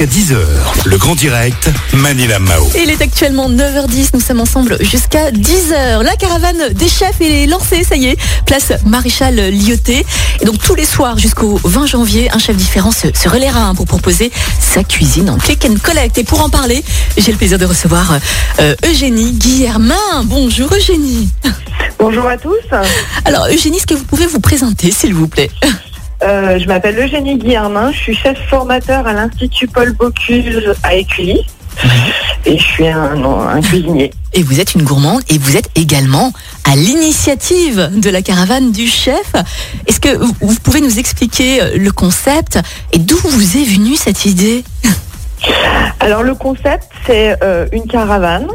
jusqu'à 10h. Le grand direct, Manila Mao. Il est actuellement 9h10, nous sommes ensemble jusqu'à 10h. La caravane des chefs est lancée, ça y est, place Maréchal Lyoté. Et donc tous les soirs jusqu'au 20 janvier, un chef différent se, se relaiera hein, pour proposer sa cuisine en click and collect. Et pour en parler, j'ai le plaisir de recevoir euh, Eugénie Guillermin. Bonjour Eugénie. Bonjour à tous. Alors Eugénie, est-ce que vous pouvez vous présenter s'il vous plaît? Euh, je m'appelle Eugénie Guillermin, je suis chef formateur à l'Institut Paul Bocuse à Écully. Et je suis un, un cuisinier. Et vous êtes une gourmande et vous êtes également à l'initiative de la caravane du chef. Est-ce que vous- vous pouvez nous expliquer euh, le concept et d'où vous est venue cette idée? Alors le concept, c'est euh, une caravane,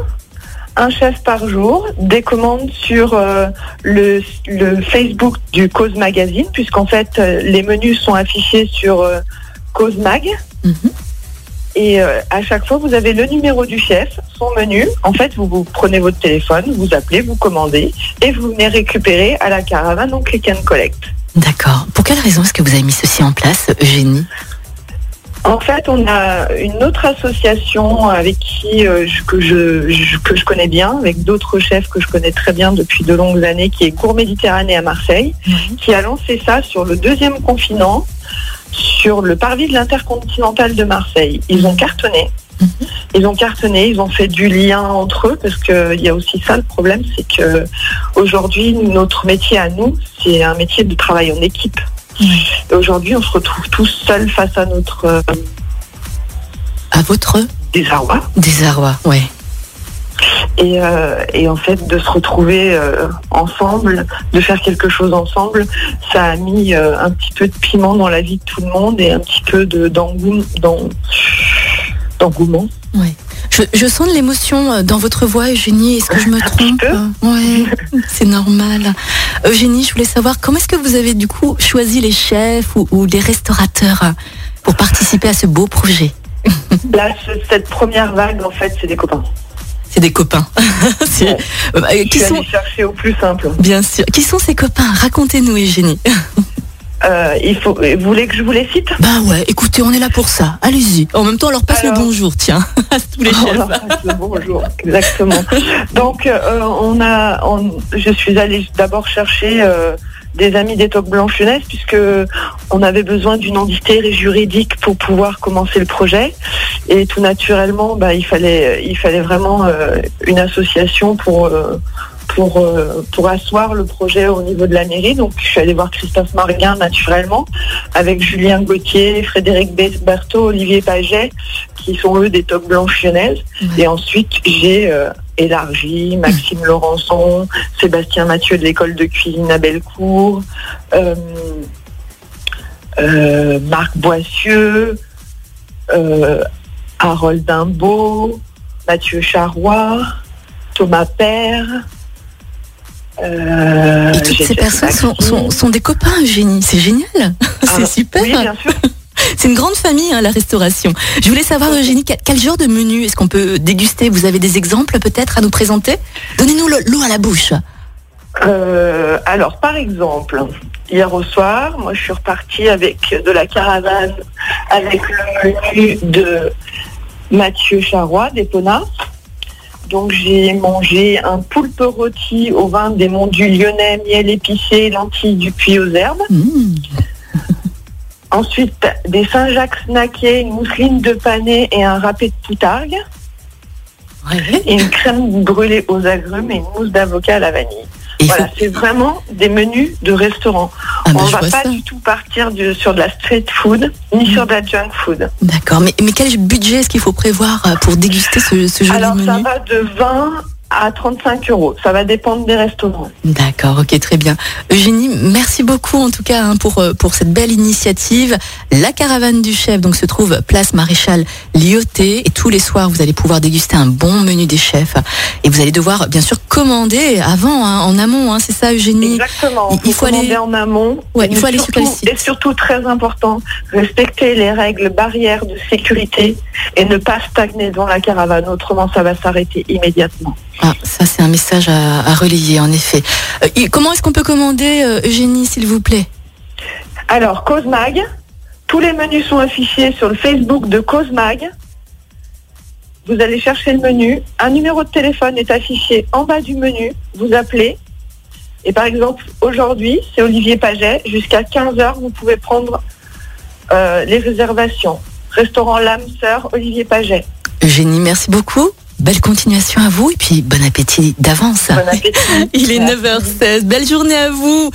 un chef par jour, des commandes sur euh, le, le Facebook du Cause Magazine, puisqu'en fait euh, les menus sont affichés sur euh, Cause Mag. Mhm. Et à chaque fois, vous avez le numéro du chef, son menu. En fait, vous, vous prenez votre téléphone, vous appelez, vous commandez, et vous venez récupérer à la caravane en click and collect. D'accord. Pour quelle raison est-ce que vous avez mis ceci en place, Eugénie? En fait, on a une autre association avec qui euh, je- que, je, je- que je connais bien, avec d'autres chefs que je connais très bien depuis de longues années, qui est Cours Méditerranée à Marseille, qui a lancé ça sur le deuxième confinement, sur le parvis de l'intercontinental de Marseille. Ils ont cartonné. Mhm. Ils ont cartonné, ils ont fait du lien entre eux parce qu'il y a aussi ça le problème, c'est que aujourd'hui notre métier à nous, c'est un métier de travail en équipe. Et aujourd'hui, on se retrouve tous seuls face à notre euh, À votre désarroi. désarroi, ouais. Et, euh, et en fait, de se retrouver euh, ensemble, de faire quelque chose ensemble, ça a mis un petit peu de piment dans la vie de tout le monde et un petit peu de d'engou- d'en- d'engouement. Je, je sens de l'émotion euh, dans votre voix, Eugénie. Est-ce que je me trompe Ouais, c'est normal. Eugénie, je voulais savoir comment est-ce que vous avez du coup choisi les chefs ou, ou les restaurateurs euh, pour participer à ce beau projet? Là, ce- cette première vague, en fait, c'est des copains. C'est des copains. C'est- Ouais. euh, euh, Je qui suis sont allée chercher au plus simple. bien sûr. Qui sont ces copains? Racontez-nous, Eugénie. Euh, il faut, vous voulez que je vous les cite? Bah ouais, écoutez, on est là pour ça. Allez-y. En même temps, on leur passe Alors. le bonjour, tiens, à tous les Oh, chefs. là, le Bonjour, exactement. Donc, euh, on a, on- je suis allée d'abord chercher euh, des amis des Toques Blanches Jeunesse puisque on avait besoin d'une entité juridique pour pouvoir commencer le projet. Et tout naturellement, bah, il fallait, il fallait vraiment une association pour. Pour, euh, pour asseoir le projet au niveau de la mairie. Donc, je suis allée voir Christophe Marguin naturellement, avec Julien Gauthier, Frédéric Berthaud, Olivier Paget, qui sont eux des Toques Blanches Lyonnaises. Et ensuite, j'ai euh, élargi Maxime Laurençon, Sébastien Mathieu de l'école de cuisine à Bellecour, euh, Marc Boissieu, Harold Dimbaud, Mathieu Charrois, Thomas Père. Euh, Et toutes ces personnes sont, Maxime. sont, sont des copains, Eugénie. C'est génial. C'est Ah, super. Oui, bien sûr. C'est une grande famille, hein, la restauration. Je voulais savoir, Eugénie, quel, genre de menu est-ce qu'on peut déguster? Vous avez des exemples peut-être à nous présenter? Donnez-nous le- l'eau à la bouche. Euh, alors, par exemple, hier au soir, moi, je suis repartie avec de la caravane, avec le menu de Mathieu Charrois, des Ponas. Donc, j'ai mangé un poulpe rôti au vin des monts du Lyonnais, miel épicé, lentilles du puits aux herbes. Mmh. Ensuite, des Saint-Jacques snackés, une mousseline de panais et un râpé de poutargue. Ouais. Et une crème brûlée aux agrumes et une mousse d'avocat à la vanille. Voilà, faut- c'est vraiment des menus de restaurant. Ah bah, on je va pas ça. du tout partir sur de la street food ni sur de la junk food. D'accord. Mais, mais quel budget est-ce qu'il faut prévoir euh, pour déguster ce, ce joli Alors menu? ça va de 20 à 35 euros. Ça va dépendre des restaurants. D'accord, ok, très bien. Eugénie, merci beaucoup en tout cas hein, pour, euh, pour cette belle initiative. La caravane du chef donc se trouve place Maréchal Lyoté et tous les soirs vous allez pouvoir déguster un bon menu des chefs et vous allez devoir bien sûr commander avant, hein, en amont, hein, c'est ça Eugénie? Exactement. il- il faut commander aller- en amont. Ouais, il faut aller sur quel site? Et surtout, très important, respecter les règles barrières de sécurité et ne pas stagner dans la caravane. Autrement, ça va s'arrêter immédiatement. Ah, ça c'est un message à, à relayer en effet. Euh, comment est-ce qu'on peut commander euh, Eugénie s'il vous plaît? Alors, Cause Mag, tous les menus sont affichés sur le Facebook de Causemag. Vous allez chercher le menu. Un numéro de téléphone est affiché en bas du menu. Vous appelez. Et par exemple, aujourd'hui, c'est Olivier Paget. Jusqu'à 15h, vous pouvez prendre euh, les réservations. Restaurant L'âme Sœur, Olivier Paget. Eugénie, merci beaucoup. Belle continuation à vous et puis bon appétit d'avance. Bon appétit. Il est Merci. 9h16. Belle journée à vous.